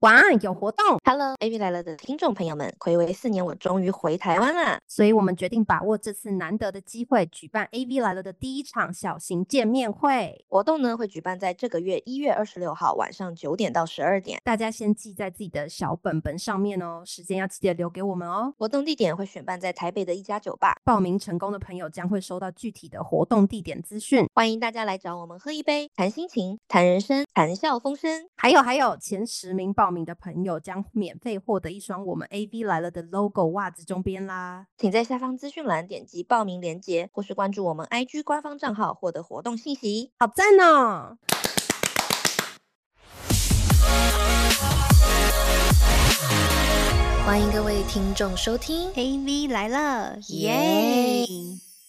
哇，有活动，Hello，A B 来了的听众朋友们，暌违四年，我终于回台湾了！所以我们决定把握这次难得的机会，举办 A B 来了的第一场小型见面会。活动呢会举办在这个月一月二十六号晚上九点到十二点，大家先记在自己的小本本上面哦，时间要记得留给我们哦。活动地点会选办在台北的一家酒吧，报名成功的朋友将会收到具体的活动地点资讯。欢迎大家来找我们喝一杯，谈心情，谈人生，谈笑风生。还有还有，前十名报名的朋友将免费获得一双我们 A V 来了的 logo 袜子中边啦，请在下方资讯栏点击报名链接，或是关注我们 I G 官方账号获得活动信息。好赞哦！欢迎各位听众收听 A V 来了，耶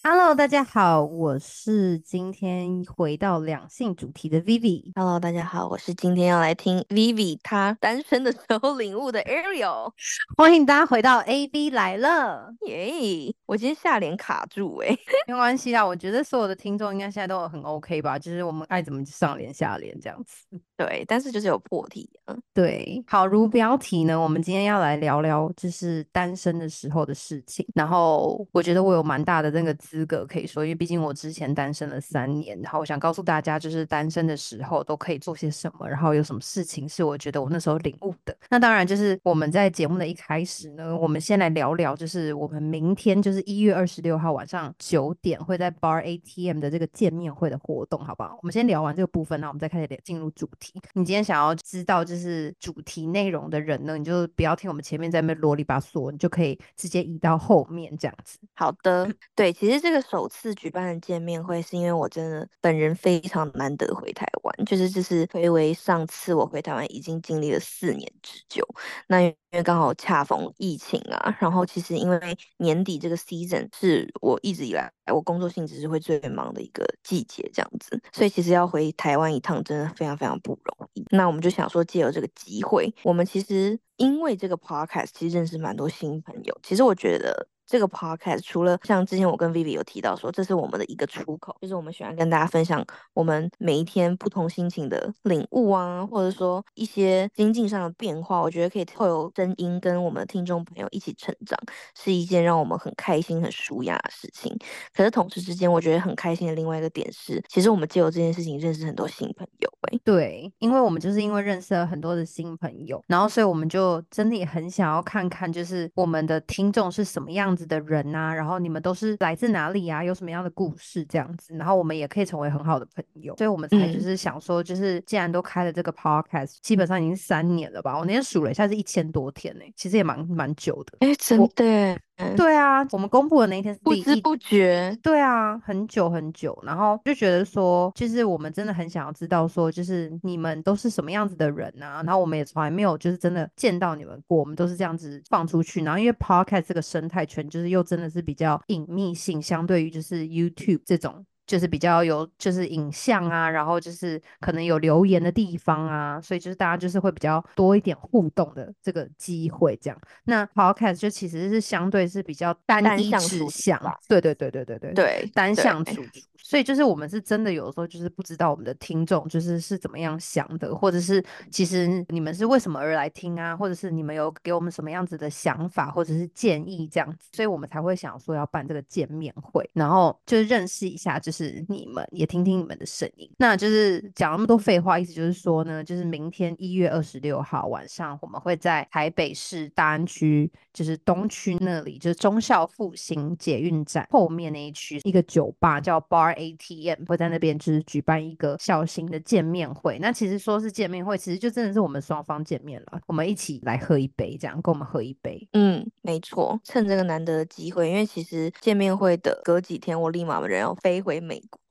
！Hello，大家好，我是今天回到两性主题的 Vivi。Hello，大家好，我是今天要来听 Vivi 她单身的时候领悟的 Ariel。欢迎大家回到 AV 来了，耶！我今天下脸卡住哎，没关系啊，我觉得所有的听众应该现在都很 OK 吧，就是我们爱怎么上脸下脸这样子。对，但是就是有破题啊。对，好，如标题呢，我们今天要来聊聊就是单身的时候的事情。然后我觉得我有蛮大的那个资格可以说，因为毕竟我之前单身了三年。然后我想告诉大家，就是单身的时候都可以做些什么，然后有什么事情是我觉得我那时候领悟的。那当然就是我们在节目的一开始呢，我们先来聊聊，就是我们明天就是一月二十六号晚上九点会在 Bar ATM 的这个见面会的活动，好不好？我们先聊完这个部分，那我们再开始进入主题。你今天想要知道就是主题内容的人呢，你就不要听我们前面在那啰里吧嗦，你就可以直接移到后面这样子。好的，对，其实这个首次举办的见面会，是因为我真的本人非常难得回台湾，就是就是推为上次我回台湾已经经历了四年之久，那因为刚好恰逢疫情啊，然后其实因为年底这个 season 是我一直以来我工作性质是会最忙的一个季节这样子，所以其实要回台湾一趟真的非常非常不容易。那我们就想说，借由这个机会，我们其实因为这个 podcast，其实认识蛮多新朋友。其实我觉得。这个 podcast 除了像之前我跟 Vivi 有提到说，这是我们的一个出口，就是我们喜欢跟大家分享我们每一天不同心情的领悟啊，或者说一些心境上的变化，我觉得可以透过声音跟我们的听众朋友一起成长，是一件让我们很开心、很舒压的事情。可是同时之间，我觉得很开心的另外一个点是，其实我们借由这件事情认识很多新朋友。哎，对，因为我们就是因为认识了很多的新朋友，然后所以我们就真的也很想要看看，就是我们的听众是什么样子。的人啊，然后你们都是来自哪里啊？有什么样的故事这样子？然后我们也可以成为很好的朋友，所以我们才就是想说，就是既然都开了这个 podcast，基本上已经三年了吧？我那天数了一下，是一千多天呢，其实也蛮蛮久的。哎，真的。对啊，我们公布的那一天是不知不觉，对啊，很久很久，然后就觉得说，就是我们真的很想要知道说，就是你们都是什么样子的人啊？然后我们也从来没有就是真的见到你们过，我们都是这样子放出去。然后因为 podcast 这个生态圈，就是又真的是比较隐秘性，相对于就是 YouTube 这种。就是比较有，就是影像啊，然后就是可能有留言的地方啊，所以就是大家就是会比较多一点互动的这个机会，这样。那 podcast 就其实是相对是比较单一指向，对对对对对对对，单向输出。所以就是我们是真的有的时候就是不知道我们的听众就是是怎么样想的，或者是其实你们是为什么而来听啊，或者是你们有给我们什么样子的想法或者是建议这样子，所以我们才会想说要办这个见面会，然后就是认识一下，就是你们也听听你们的声音。那就是讲那么多废话，意思就是说呢，就是明天一月二十六号晚上，我们会在台北市大安区，就是东区那里，就是忠孝复兴捷运站后面那一区一个酒吧叫 Bar。ATM 会在那边就是举办一个小型的见面会，那其实说是见面会，其实就真的是我们双方见面了，我们一起来喝一杯，这样跟我们喝一杯。嗯，没错，趁这个难得的机会，因为其实见面会的隔几天，我立马人要飞回美国。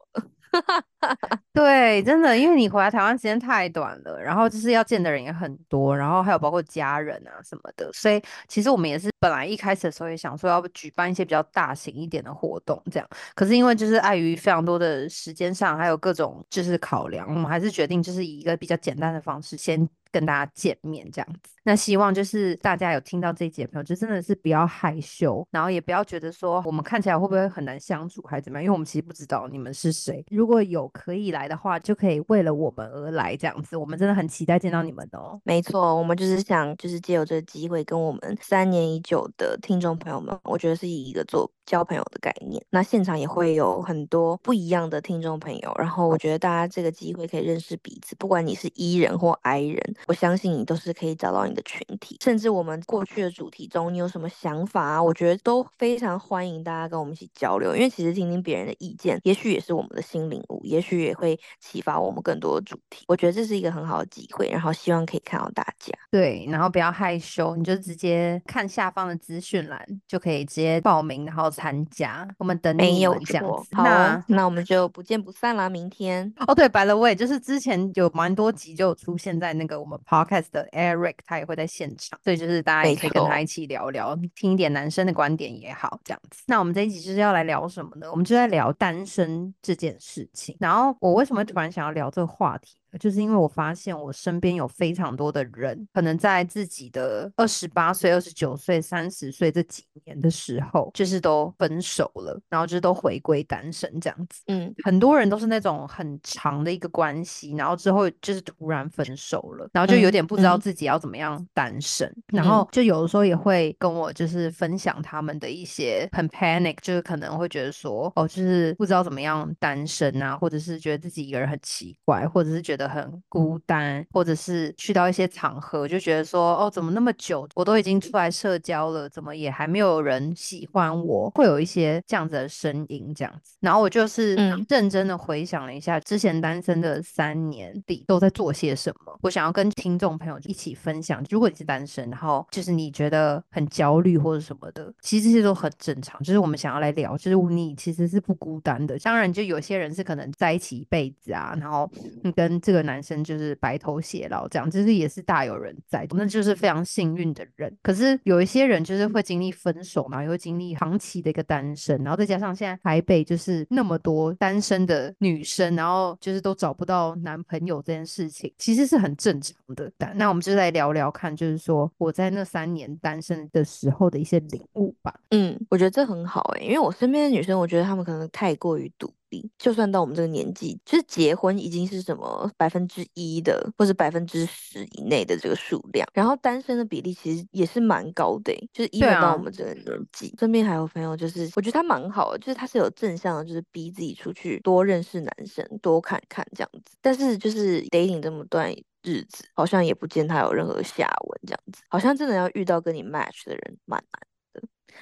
哈 对，真的，因为你回来台湾时间太短了，然后就是要见的人也很多，然后还有包括家人啊什么的，所以其实我们也是本来一开始的时候也想说要举办一些比较大型一点的活动，这样，可是因为就是碍于非常多的时间上，还有各种就是考量，我们还是决定就是以一个比较简单的方式先。跟大家见面这样子。那希望就是大家有听到这一节朋友，就真的是不要害羞，然后也不要觉得说我们看起来会不会很难相处，还怎么样？因为我们其实不知道你们是谁。如果有可以来的话，就可以为了我们而来这样子。我们真的很期待见到你们哦。没错，我们就是想，就是借由这个机会，跟我们三年已久的听众朋友们，我觉得是以一个做交朋友的概念。那现场也会有很多不一样的听众朋友，然后我觉得大家这个机会可以认识彼此，不管你是 E 人或 I 人，我相信你都是可以找到你的群体。甚至我们过去的主题中，你有什么想法啊？我觉得都非常欢迎大家跟我们一起交流，因为其实听听别人的意见，也许也是我们的新领悟，也许也会启发我们更多的主题。我觉得这是一个很好的机会，然后希望可以看到大家。对，然后不要害羞，你就直接看下方的资讯栏，就可以直接报名，然后参加。我们等没有你们这样子。，好那哦，那我们就不见不散啦！明天哦，对，by the way，就是之前有蛮多集就出现在那个我们 podcast 的 Eric，他也会在现场，所以就是大家也可以跟他一起聊聊，听一点男生的观点也好，这样子。那我们这一集就是要来聊什么呢？我们就在聊单身这件事情。然后我为什么突然想要聊这个话题呢？就是因为我发现我身边有非常多的人，可能在自己的二十八岁、二十九岁、三十岁这几年的时候，就是都分手了，然后就是都回归单身这样子。嗯，很多人都是那种很长的一个关系，然后之后就是突然分手了，然后就有嗯点不知道嗯。自己要怎么样单身，然嗯后。就有的时候也会跟我就是分享他们的一些很 panic，就是可能会觉得说，哦，就是不知道怎么样单身啊，或者是觉得自己一个人很奇怪，或者是觉得很孤单，或者是去到一些场合就觉得说，哦，怎么那么久我都已经出来社交了，怎么也还没有人喜欢我？会有一些这样子的声音，这样子。然后我就是嗯认真的回想了一下之前单身的三年里都在做些什么，我想要跟听众朋友一起分享。如果你是单身，然后就是你觉得很焦虑或者什么的，其实这些都很正常。就是我们想要来聊，就是你其实是不孤单的。当然，就有些人是可能在一起一辈子啊，然后你跟这这个男生就是白头偕老，这样就是也是大有人在，那就是非常幸运的人。可是有一些人就是会经历分手，然后又经历长期的一个单身，然后再加上现在台北就是那么多单身的女生，然后就是都找不到男朋友这件事情，其实是很正常的。但那我们就来聊聊看，就是说我在那三年单身的时候的一些领悟吧。嗯，我觉得这很好诶、因为我身边的女生，我觉得她们可能太过于独立，就算到我们这个年纪，就是结婚已经是什么百分之一的，或是百分之十以内的这个数量，然后单身的比例其实也是蛮高的、欸，就是一直到啊我们这个年纪，身边还有朋友，就是我觉得他蛮好的，就是他是有正向的，就是逼自己出去多认识男生，多看看这样子，但是就是 dating 这么段日子，好像也不见他有任何下文这样子，好像真的要遇到跟你 match 的人蛮难。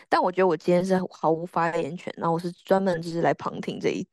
但我觉得我今天是毫无发言权，然后我是专门就是来旁听这一，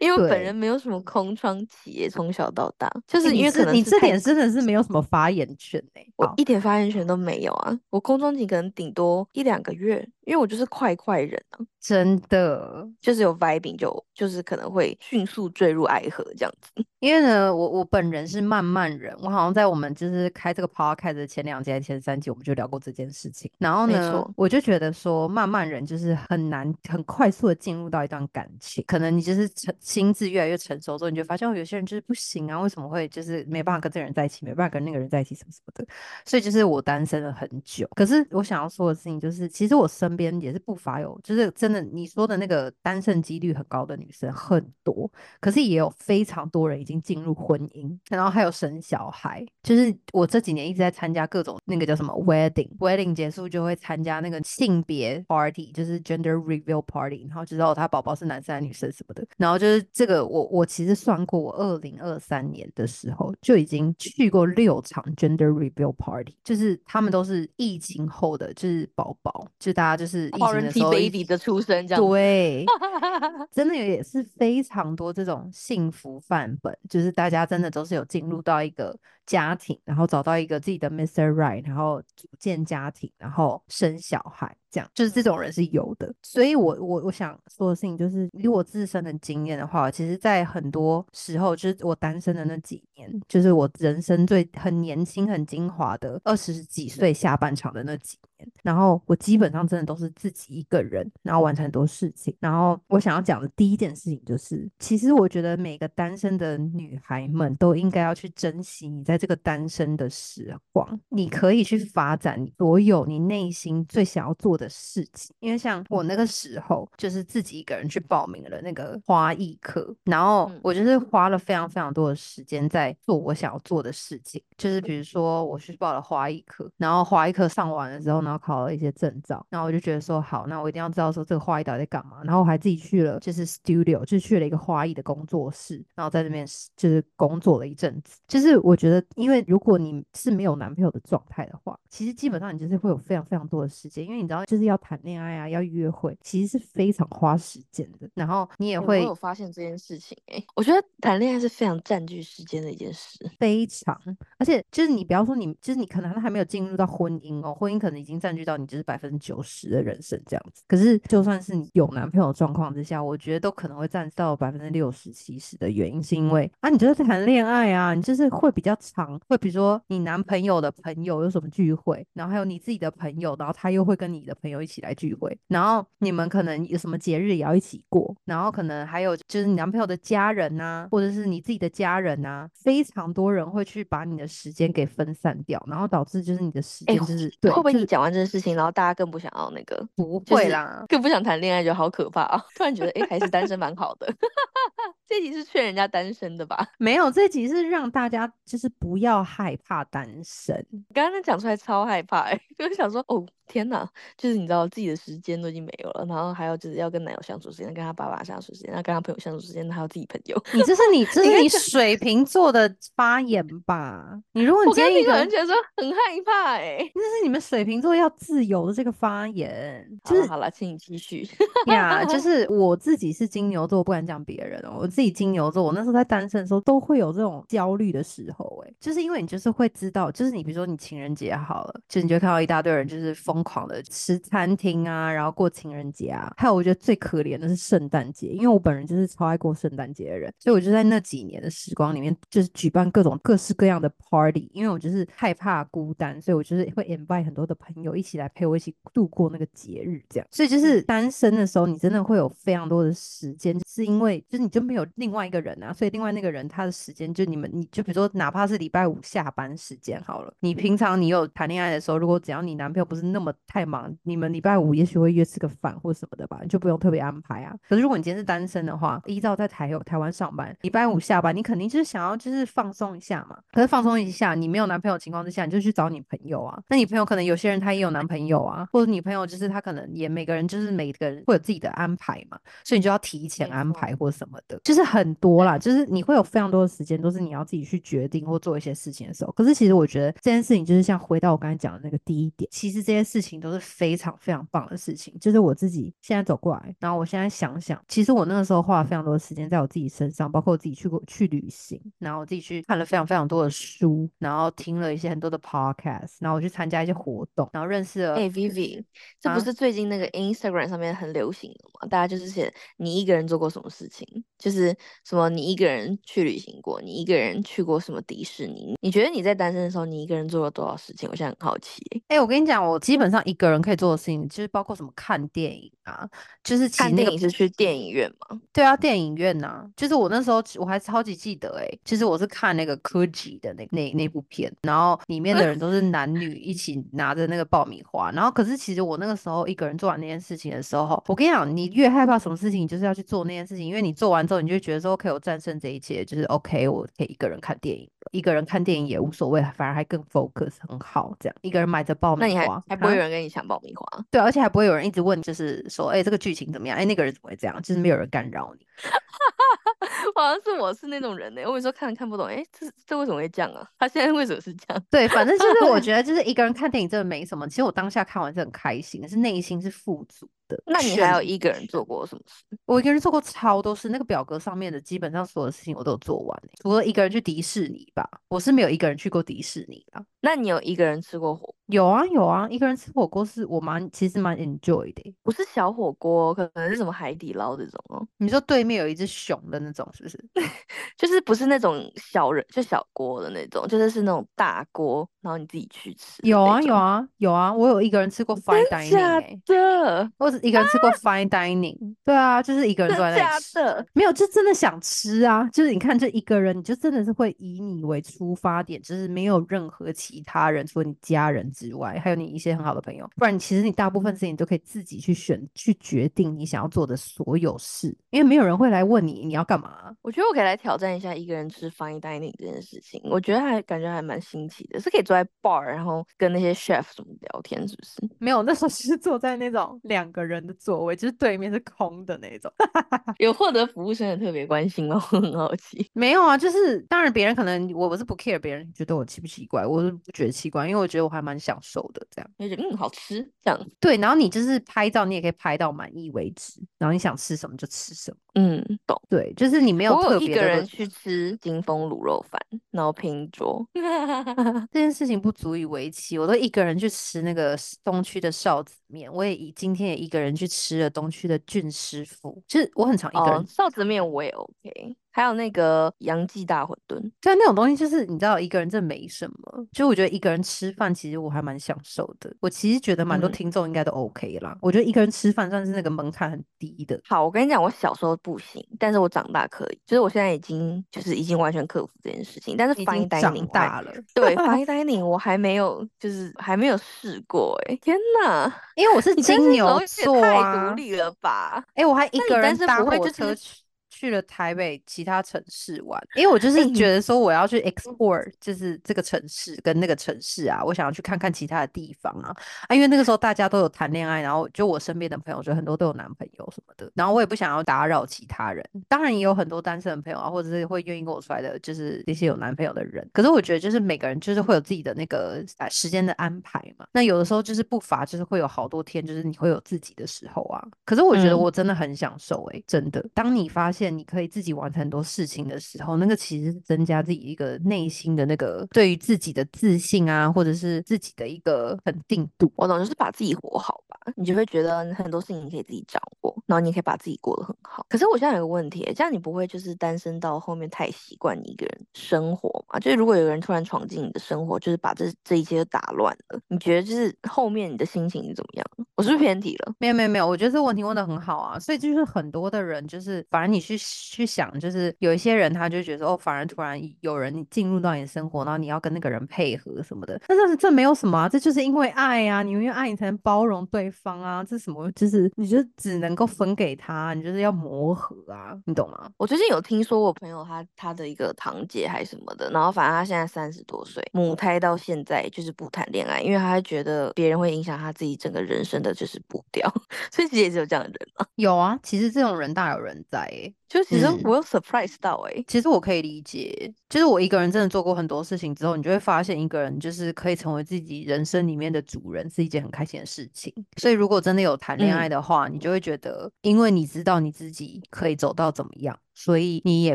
因为我本人没有什么空窗期，从小到大，就是因为可能你这点真的是没有什么发言权呢、好我一点。发言权都没有啊，我空窗期可能顶多一两个月，因为我就是快快人啊，真的，就是有 vibing 就就是可能会迅速坠入爱河这样子。因为呢，我我本人是慢慢人，我好像在我们就是开这个 podcast 的前两集、前三集，我们就聊过这件事情。然后呢，我就觉得说，慢慢人就是很难很快速的进入到一段感情，可能你就是成心智越来越成熟之后，你就发现，有些人就是不行啊，为什么会就是没办法跟这个人在一起，没办法跟那个人在一起，什么什么的。所以就是我单身了很久。可是我想要说的事情就是，其实我身边也是不乏有，就是真的你说的那个单身几率很高的女生很多，可是也有非常多人已经进入婚姻，然后还有生小孩。就是我这几年一直在参加各种那个叫什么 wedding，wedding 结束就会参加那个性别 party，就是 gender reveal party，然后知道他宝宝是男生还是女生什么的。然后就是这个我我其实算过，我二零二三年的时候就已经去过六场 gender reveal party，就是他们都是疫情后的，就是宝宝，就大家就是疫情的时 Quarantine 候一 baby 的出生这样。对，真的也是非常多这种幸福范本，就是大家真的都是有进入到一个家庭，然后找到一个自己的 Mr. Right，然后组建家庭，然后生小孩。这样就是这种人是有的。所以我我我想说的事情就是，以我自身的经验的话，其实，在很多时候，就是我单身的那几年，就是我人生最很年轻、很精华的二十几岁下半场的那几年，然后我基本上真的都是自己一个人，然后完成很多事情。然后我想要讲的第一件事情就是，其实我觉得每个单身的女孩们都应该要去珍惜你在这个单身的时光，你可以去发展你所有你内心最想要做的事情。因为像我那个时候，就是自己一个人去报名了那个花艺课，然后嗯我就是花了非常非常多的时间在做我想要做的事情，就是比如说我去报了花艺课，然后花艺课上完了之后，然后考了一些证照，然后我就觉得说好，那我一定要知道说这个花艺到底在干嘛，然后我还自己去了就是 studio，就去了一个花艺的工作室，然后在那边就是工作了一阵子。就是我觉得，因为如果你是没有男朋友的状态的话，其实基本上你就是会有非常非常多的时间，因为你知道就是要谈恋爱啊，要约会，其实是非常花时间的。然后你也会有发现这件事情哎、我觉得谈恋爱是非常占据时间的一件事。非常，而且就是你不要说你，就是你可能还没有进入到婚姻哦，婚姻可能已经占据到你就是百分之九十的人生这样子。可是就算是你有男朋友状况之下，我觉得都可能会占到百分之六十、七十的原因，是因为啊，你就是谈恋爱啊，你就是会比较长，会比如说你男朋友的朋友有什么聚会，然后还有你自己的朋友，然后他又会跟你的朋友一起来聚会，然后你们可能有什么节日也要一起过，然后可能还有就是你男朋友的家人呐、或者是你自己的家人呐、非常多人会去把你的时间给分散掉，然后导致就是你的时哎、间就是、对，就是会不会你讲完这件事情，然后大家更不想要那个，不就是会啦。更不想谈恋爱，觉得好可怕啊！突然觉得，哎、还是单身蛮好的。这集是劝人家单身的吧？没有，这集是让大家就是不要害怕单身，刚刚那讲出来超害怕、欸，就是想说，哦天哪，就是你知道自己的时间都已经没有了，然后还有就是要跟男友相处时间，跟他爸爸相处时间，要跟他朋友相处时间，还有自己朋友。你这是你这是你水瓶座的发言吧？你如果你我刚刚听今天一个人，觉得说很害怕、欸，那是你们水瓶座要自由的这个发言，就是好了，请你继续。呀，就 是我自己是金牛座，不敢讲别人哦。我自己金牛座，我那时候在单身的时候都会有这种焦虑的时候，哎，就是因为你就是会知道，就是你比如说你情人节好了，就你就看到一大堆人就是疯狂的吃餐厅啊，然后过情人节啊。还有我觉得最可怜的是圣诞节，因为我本人就是超爱过圣诞节的人，所以我就在那几年的时光里面，就是举办各种各式各样的 party，因为我就是害怕孤单，所以我就是会 invite 很多的朋友一起来陪我一起度过那个节日，这样。所以就是单身的时候，你真的会有非常多的时间，是因为就是你就没有另外一个人啊，所以另外那个人他的时间就你们，你就比如说哪怕是礼拜五下班时间好了，你平常你有谈恋爱的时候，如果只要你男朋友不是那么太忙，你们礼拜五也许会约吃个饭或什么的吧，你就不用特别安排啊。可是如果你今天是单身的话，依照在台有台湾上班，礼拜五下班，你肯定就是想要就是放松一下嘛。可是放松一下，你没有男朋友情况之下，你就去找你朋友啊。那你朋友可能有些人他也有男朋友啊，或者你朋友就是他可能也每个人就是每个人会有自己的安排嘛，所以你就要提前安排或什么的，就是很多啦，就是你会有非常多的时间都是你要自己去决定或做一些事情的时候。可是其实我觉得这件事情就是像回到我刚才讲的那个第一点，其实这些事情都是非常非常棒的事情。就是我自己现在走过来，然后我现在想想，其实我那个时候花了非常多的时间在我自己身上，包括我自己去过去旅行，然后我自己去看了非常非常多的书，然后听了一些很多的 podcast，然后我去参加一些活动，然后认识了哎、v i v i 这不啊是最近那个 Instagram 上面很流行的吗？大家就是写你一个人做过什么事情，就是什么你一个人去旅行过，你一个人去过什么迪士尼？你觉得你在单身的时候，你一个人做了多少事情？我现在很好奇、欸。哎、我跟你讲，我基本上一个人可以做的事情，就是包括什么看电影啊，就是看电影是去电影院吗？对啊，电影院呐、就是我那时候我还超级记得诶、其实我是看那个柯基的那那那部片，然后里面的人都是男女一起拿着那个爆米花，然后可是其实我那个时候一个人做完那件事情的时候，我跟你讲，你越害怕什么事情，你就是要去做那件事情，因为你做完之后，你就会觉得说，OK，我战胜这一切，就是 OK，我可以一个人看电影，一个人看电影也无所谓，反而还更 focus 很好，这样一个人买着爆米那你还花，还不会啊有人跟你抢爆米花？对，而且还不会有人一直问，就是说，哎、这个剧情怎么样？哎、那个人怎么会这样？就是没有人干扰你。好像是我是那种人呢、我有时候看看不懂，哎、这这为什么会这样啊？他现在为什么是这样？对，反正就是我觉 得，就是一个人看电影真的没什么。其实我当下看完是很开心，可是内心是富足的。那你还有一个人做过什么事？我一个人做过超多事，那个表格上面的基本上所有的事情我都做完欸，除了一个人去迪士尼吧，我是没有一个人去过迪士尼啊。那你有一个人吃过火有啊有啊，一个人吃火锅是我蛮其实蛮 enjoy 的欸。不是小火锅，可能是什么海底捞这种哦，你说对面有一只熊的那种，是不是？就是不是那种小人就小锅的那种，就是是那种大锅，然后你自己去吃的有啊有啊有啊，我有一个人吃过 fine 真 dining 假哎、的？我只一个人吃过 fine dining，对啊，就是一个人坐在那里吃。的？没有，就真的想吃啊！就是你看，这一个人，你就真的是会以你为出发点，就是没有任何其他人，除了你家人之外，还有你一些很好的朋友，不然其实你大部分事情都可以自己去选、去决定你想要做的所有事，因为没有人会来问你你要干嘛。我觉得我可以来挑战一下一个人吃 fine dining 这件事情，我觉得还感觉还蛮新奇的，是可以坐在 bar，然后跟那些 chef 什么聊天，是不是？没有，那时候是坐在那种两个人的座位，就是对面是空的那种。有获得服务生的特别关心吗？我很好奇。没有啊，就是当然别人可能我我是不 care 别人觉得我奇不奇怪，我是不觉得奇怪，因为我觉得我还蛮享受的这样。就觉得嗯好吃这样，对，然后你就是拍照，你也可以拍到满意为止，然后你想吃什么就吃什么。嗯懂。对，就是你没有特别的论个人去吃金丰卤肉饭，然后拼桌。这件事情不足以为奇，我都一个人去吃那个东区的臊子面，我也一今天也一个人去吃了东区的俊师傅，就是我很常一个人哦，臊子面我也 OK，还有那个杨记大馄饨，对啊，那种东西就是你知道，一个人真的没什么。就我觉得一个人吃饭，其实我还蛮享受的。我其实觉得蛮多嗯听众应该都 OK 啦。我觉得一个人吃饭算是那个门槛很低的。好，我跟你讲，我小时候不行，但是我长大可以，就是我现在已经就是已经完全克服这件事情。但是已 fine 经 dining 长大了，对 fine dining 我还没有，就是还没有试过哎、天哪，因为我是金牛座啊太独。立了吧？哎、我还一个人搭火车去去了台北其他城市玩，因为我就是哎觉得说我要去 explore，就是这个城市跟那个城市啊，我想要去看看其他的地方啊。啊，因为那个时候大家都有谈恋爱，然后就我身边的朋友，就很多都有男朋友什么的，然后我也不想要打扰其他人，当然也有很多单身的朋友啊，或者是会愿意跟我出来的，就是那些有男朋友的人，可是我觉得就是每个人就是会有自己的那个啊时间的安排嘛，那有的时候就是不乏就是会有好多天，就是你会有自己的时候啊，可是我觉得嗯。我真的很享受诶、真的，当你发现你可以自己完成很多事情的时候，那个其实是增加自己一个内心的那个对于自己的自信啊，或者是自己的一个肯定度。我懂，就是把自己活好吧，你就会觉得很多事情你可以自己掌握，然后你可以把自己过得很好。可是我现在有个问题欸，这样你不会就是单身到后面太习惯你一个人生活嘛？就是如果有人突然闯进你的生活，就是把这这一切都打乱了，你觉得就是后面你的心情是怎么样？我是不是偏题了？没有没有没有，我觉得这个问题问的很好啊，所以就是很多的人就是，反而你去去想，就是有一些人他就觉得哦，反而突然有人进入到你的生活，然后你要跟那个人配合什么的，但是这没有什么啊，这就是因为爱啊，你因为爱你才能包容对方啊，这什么就是你就只能够分给他，你就是要磨合啊，你懂吗？我最近有听说我朋友他他的一个堂姐还是什么的，然后反正他现在三十多岁，母胎到现在就是不谈恋爱，因为他觉得别人会影响他自己整个人生的就是步调，所以其实也是有这样的人啊。有啊，其实这种人大有人在诶、就其实嗯我有 surprise 到诶、其实我可以理解，就是我一个人真的做过很多事情之后，你就会发现一个人就是可以成为自己人生里面的主人，是一件很开心的事情。所以如果真的有谈恋爱嗯的话，你就会觉得，因为你知道你自己可以走到怎么样，所以你也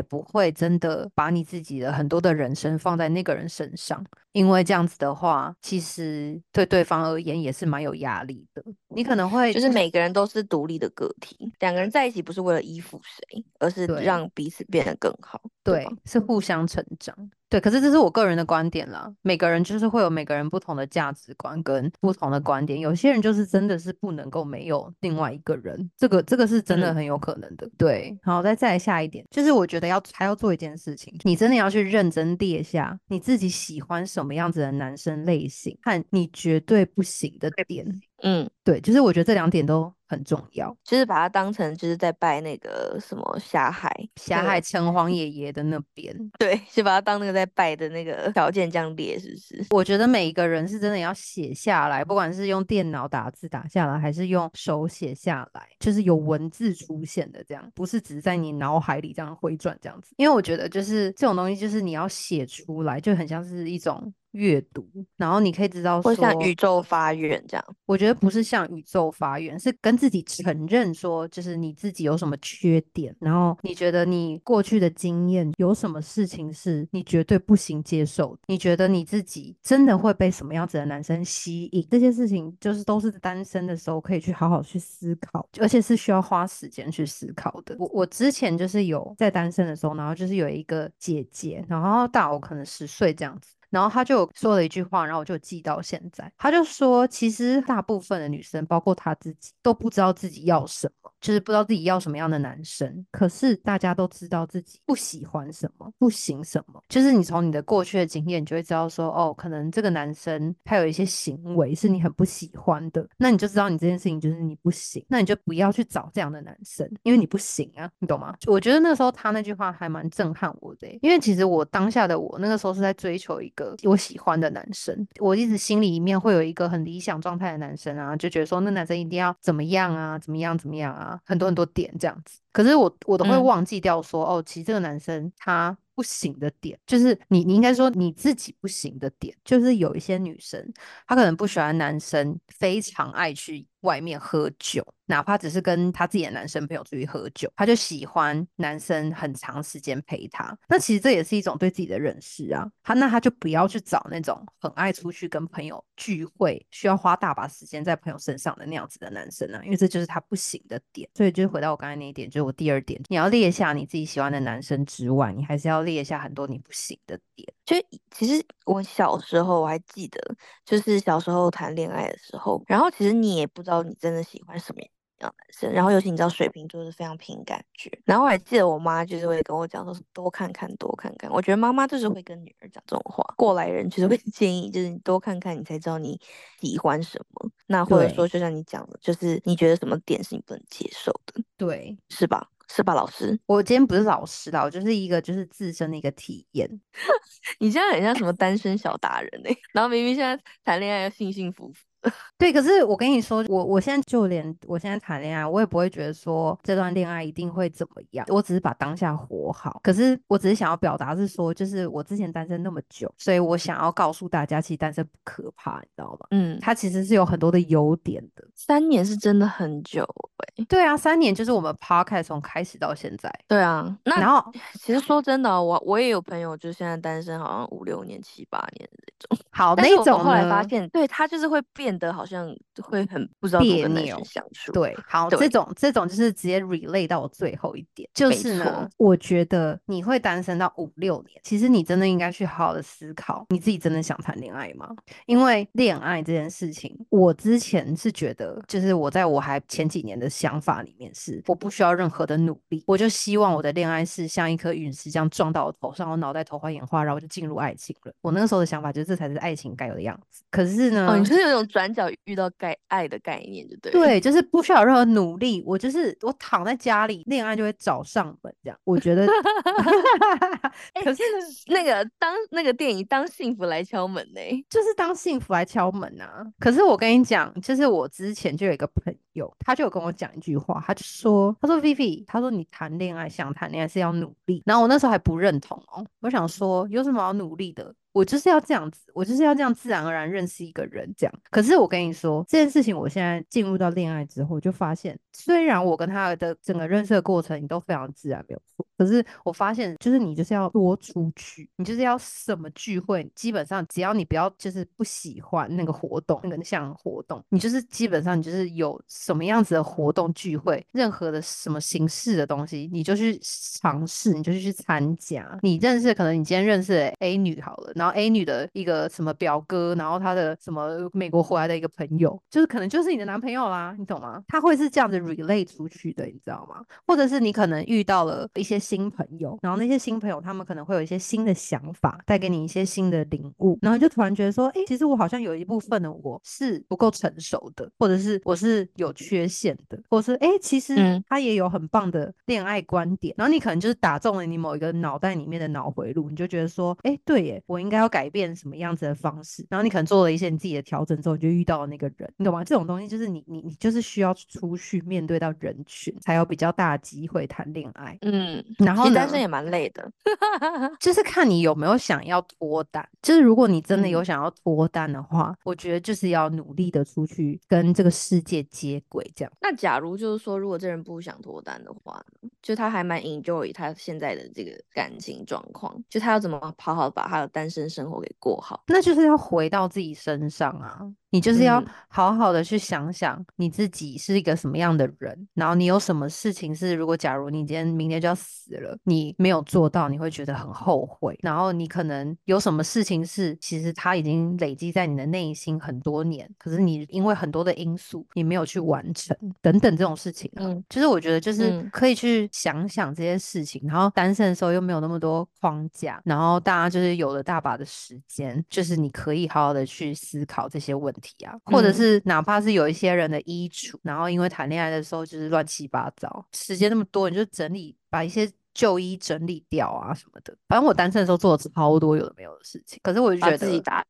不会真的把你自己的很多的人生放在那个人身上，因为这样子的话，其实对对方而言也是蛮有压力的。你可能会就是每个人都是独立的个体，两个人在一起不是为了依附谁，而是让彼此变得更好，对对？，是互相成长。对，可是这是我个人的观点啦。每个人就是会有每个人不同的价值观跟不同的观点。有些人就是真的是不能够没有另外一个人，这个这个是真的嗯很有可能的。对，好，再再来下一点，就是我觉得要还要做一件事情，你真的要去认真列下你自己喜欢什么样子的男生类型，看你绝对不行的点。嗯，对，就是我觉得这两点都很重要。就是把它当成就是在拜那个什么霞海，霞海城隍爷爷的那边，对，就把它当那个在拜的那个条件这样列，是不是？我觉得每一个人是真的要写下来，不管是用电脑打字打下来，还是用手写下来，就是有文字出现的这样，不是只是在你脑海里这样回转这样子。因为我觉得就是这种东西，就是你要写出来，就很像是一种阅读，然后你可以知道说，或像宇宙发愿这样。我觉得不是向宇宙发愿，是跟跟自己承认说，就是你自己有什么缺点，然后你觉得你过去的经验有什么事情是你绝对不行接受，你觉得你自己真的会被什么样子的男生吸引，这些事情就是都是单身的时候可以去好好去思考，而且是需要花时间去思考的。我我之前就是有在单身的时候，然后就是有一个姐姐，然后大我可能十岁这样子。然后他就说了一句话，然后我就记到现在。他就说，其实大部分的女生，包括他自己，都不知道自己要什么，就是不知道自己要什么样的男生。可是大家都知道自己不喜欢什么，不行什么。就是你从你的过去的经验，你就会知道说，哦，可能这个男生他有一些行为是你很不喜欢的，那你就知道你这件事情就是你不行，那你就不要去找这样的男生，因为你不行啊，你懂吗？我觉得那时候他那句话还蛮震撼我的，因为其实我当下的我那个时候是在追求一个。我喜欢的男生，我一直心里面会有一个很理想状态的男生啊，就觉得说那男生一定要怎么样啊，怎么样怎么样啊，很多很多点这样子。可是我我都会忘记掉说，哦，其实这个男生他不行的点，就是你你应该说你自己不行的点，就是有一些女生她可能不喜欢男生非常爱去。外面喝酒，哪怕只是跟他自己的男生朋友出去喝酒，他就喜欢男生很长时间陪他。那其实这也是一种对自己的认识啊。他那他就不要去找那种很爱出去跟朋友聚会，需要花大把时间在朋友身上的那样子的男生啊，因为这就是他不行的点。所以就回到我刚才那一点，就是我第二点，你要列下你自己喜欢的男生之外，你还是要列下很多你不行的点。就其实我小时候我还记得，就是小时候谈恋爱的时候，然后其实你也不知道。你真的喜欢什么样的男生？然后尤其你知道水瓶座是非常凭感觉。然后我还记得我妈就是会跟我讲说，多看看，多看看。我觉得妈妈就是会跟女儿讲这种话。过来人就是会 建议，就是你多看看，你才知道你喜欢什么。那或者说，就像你讲的，就是你觉得什么点是你不能接受的？对，是吧？是吧，老师？我今天不是老师啦，我就是一个就是自身的一个体验。你现在很像什么单身小达人哎，然后明明现在谈恋爱要幸幸福福。对，可是我跟你说，我我现在就连我现在谈恋爱，我也不会觉得说这段恋爱一定会怎么样，我只是把当下活好。可是我只是想要表达是说，就是我之前单身那么久，所以我想要告诉大家，其实单身不可怕，你知道吗？嗯，它其实是有很多的优点的。三年是真的很久哎。对啊，三年就是我们 podcast 从开始到现在。对啊，那然后其实说真的，我我也有朋友，就现在单身好像五六年、七八年那种。好，那种后来发现，对他就是会变。的好像会很不知道别扭相处，对，好，这种这种就是直接 relate 到我最后一点，就是呢，我觉得你会单身到五六年，其实你真的应该去好好的思考，你自己真的想谈恋爱吗？因为恋爱这件事情，我之前是觉得，就是我在我还前几年的想法里面是，我不需要任何的努力，我就希望我的恋爱是像一颗陨石这样撞到我头上，我脑袋头花眼花，然后我就进入爱情了。我那个时候的想法就是这才是爱情该有的样子。可是呢，哦，你是有种转。转角遇到概爱的概念，就对。对，就是不需要任何努力，我就是我躺在家里，恋爱就会找上门，这样。我觉得，可是那个当那个电影《当幸福来敲门》呢，就是当幸福来敲门啊。可是我跟你讲，就是我之前就有一个朋有，他就有跟我讲一句话，他就说，他说 Vivi，他说你谈恋爱想谈恋爱是要努力，然后我那时候还不认同哦，我想说有什么好努力的？我就是要这样子，我就是要这样自然而然认识一个人，这样。可是我跟你说这件事情，我现在进入到恋爱之后，就发现，虽然我跟他的整个认识的过程，你都非常自然，没有错。可是我发现，就是你就是要多出去，你就是要什么聚会，基本上只要你不要就是不喜欢那个活动，那个项活动，你就是基本上你就是有什么样子的活动聚会，任何的什么形式的东西，你就去尝试，你就去参加。你认识可能你今天认识 A 女好了，然后 A 女的一个什么表哥，然后他的什么美国回来的一个朋友，就是可能就是你的男朋友啦，你懂吗？他会是这样子 relay 出去的，你知道吗？或者是你可能遇到了一些新朋友，然后那些新朋友他们可能会有一些新的想法，带给你一些新的领悟，然后就突然觉得说，哎，其实我好像有一部分的我是不够成熟的，或者是我是有缺陷的，或者是哎，其实他也有很棒的恋爱观点，然后你可能就是打中了你某一个脑袋里面的脑回路，你就觉得说，哎，对耶，我应该。要改变什么样子的方式，然后你可能做了一些你自己的调整之后，你就遇到了那个人，你懂吗？这种东西就是你你你就是需要出去面对到人群，才有比较大的机会谈恋爱。嗯，然后单身，也蛮累的。就是看你有没有想要脱单。就是如果你真的有嗯想要脱单的话，我觉得就是要努力的出去跟这个世界接轨，这样。那假如就是说，如果这人不想脱单的话呢，就他还蛮 enjoy 他现在的这个感情状况，就他要怎么好好把他的单身生活给过好。那就是要回到自己身上啊，你就是要嗯。好好的去想想你自己是一个什么样的人，然后你有什么事情是，如果假如你今天明天就要死了，你没有做到，你会觉得很后悔，然后你可能有什么事情是，其实它已经累积在你的内心很多年，可是你因为很多的因素，你没有去完成，等等这种事情啊，嗯。就是我觉得就是嗯。可以去想想这些事情，然后单身的时候又没有那么多框架，然后大家就是有了大把的时间，就是你可以好好的去思考这些问题啊，或者嗯是哪怕是有一些人的衣橱，然后因为谈恋爱的时候就是乱七八糟，时间那么多，你就整理把一些。旧衣整理掉啊什么的，反正我单身的时候做了超多有的没有的事情，可是我就觉得自己得打。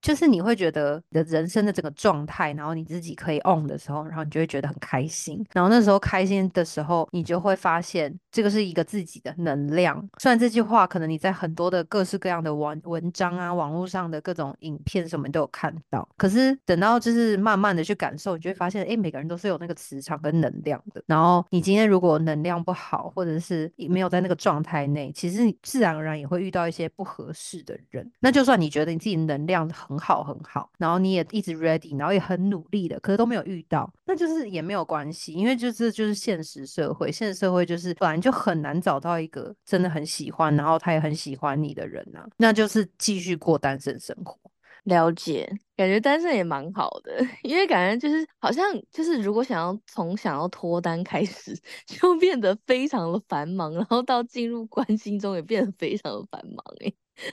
就是你会觉得你的人生的整个状态，然后你自己可以 on 的时候，然后你就会觉得很开心。然后那时候开心的时候，你就会发现这个是一个自己的能量。虽然这句话可能你在很多的各式各样的文文章啊、网络上的各种影片什么都有看到，可是等到就是慢慢的去感受，你就会发现，哎，每个人都是有那个磁场跟能量的。然后你今天如果能量不好，或者是没有在那个状态内，其实你自然而然也会遇到一些不合适的人。那就算你觉得你自己能量很好很好，然后你也一直 ready，然后也很努力的，可是都没有遇到，那就是也没有关系，因为就是就是现实社会，现实社会就是本来就很难找到一个真的很喜欢，然后他也很喜欢你的人啊，那就是继续过单身生活。了解，感觉单身也蛮好的，因为感觉就是好像就是如果想要从想要脱单开始，就变得非常的繁忙，然后到进入关系中也变得非常的繁忙诶。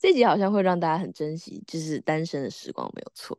这集好像会让大家很珍惜，就是单身的时光，没有错。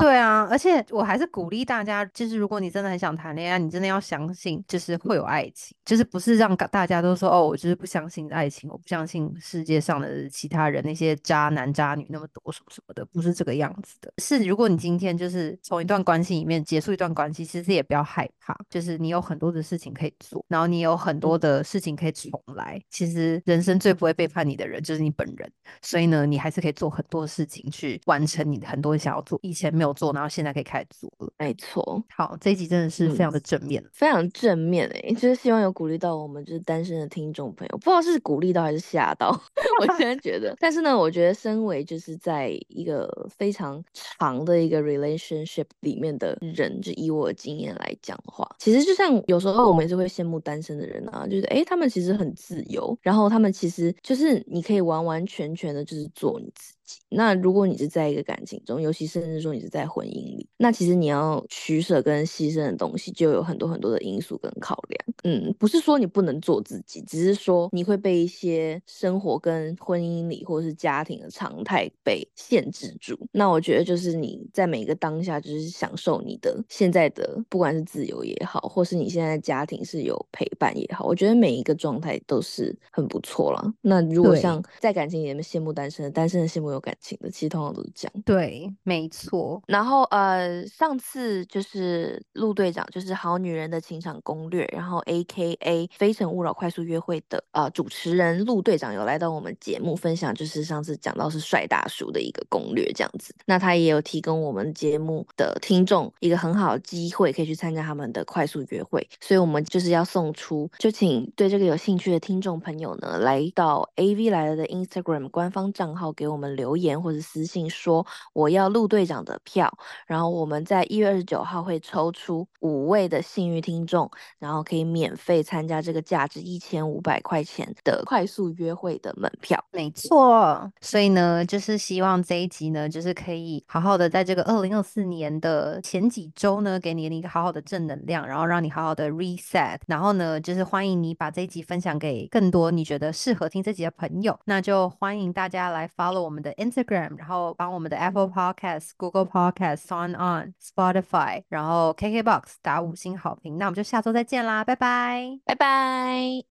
对啊，而且我还是鼓励大家，就是如果你真的很想谈恋爱，你真的要相信，就是会有爱情，就是不是让大家都说哦，我就是不相信爱情，我不相信世界上的其他人那些渣男渣女那么多什么什么的，不是这个样子的。是如果你今天就是从一段关系里面结束一段关系，其实也不要害怕，就是你有很多的事情可以做，然后你有很多的事情可以重来。其实人生最不会背叛你的人就是你本人，所以呢，你还是可以做很多事情去完成你很多想要做以前没有做，然后现在可以开始做了。没错，好，这一集真的是非嗯常的正面。非常正面诶，就是希望有鼓励到我们就是单身的听众朋友，不知道是鼓励到还是吓到。我现在觉得，但是呢，我觉得身为就是在一个非常长的一个 relationship 里面的人，就以我的经验来讲的话，其实就像有时候我们也是会羡慕单身的人啊，就是哎，他们其实很自由，然后他们其实就是你可以完完全全的就是做你自己。那如果你是在一个感情中，尤其甚至说你是在婚姻里，那其实你要取舍跟牺牲的东西就有很多很多的因素跟考量。嗯，不是说你不能做自己，只是说你会被一些生活跟婚姻里或者是家庭的常态被限制住。那我觉得就是你在每一个当下，就是享受你的现在的，不管是自由也好，或是你现在家庭是有陪伴也好，我觉得每一个状态都是很不错了。那如果像在感情里面羡慕单身的，单身的羡慕有感情的，其实通常都是这样。对，没错。然后呃，上次就是陆队长，就是《好女人的情场攻略》，然后 A K A《非诚勿扰》快速约会的呃主持人陆队长有来到我们节目分享，就是上次讲到是帅大叔的一个攻略这样子。那他也有提供我们节目的听众一个很好的机会，可以去参加他们的快速约会。所以我们就是要送出，就请对这个有兴趣的听众朋友呢，来到 A V 来了的 Instagram 官方账号给我们留言或者私信说我要陆队长的票。然后我们在一月二十九号会抽出五位的幸运听众，然后可以免费参加这个价值一千五百块钱的快速约会的门票。没错，所以呢，就是希望这一集呢，就是可以好好的在这个二零二四年的前几周呢，给你一个好好的正能量，然后让你好好的 reset，然后呢，就是欢迎你把这一集分享给更多你觉得适合听这集的朋友，那就欢迎大家来 follow 我们的 Instagram，然后帮我们的 Apple Podcast、Google Podcast、Sound On、Spotify，然后 KKBox 打五星好评，那我们就下周再见啦，拜拜。拜拜。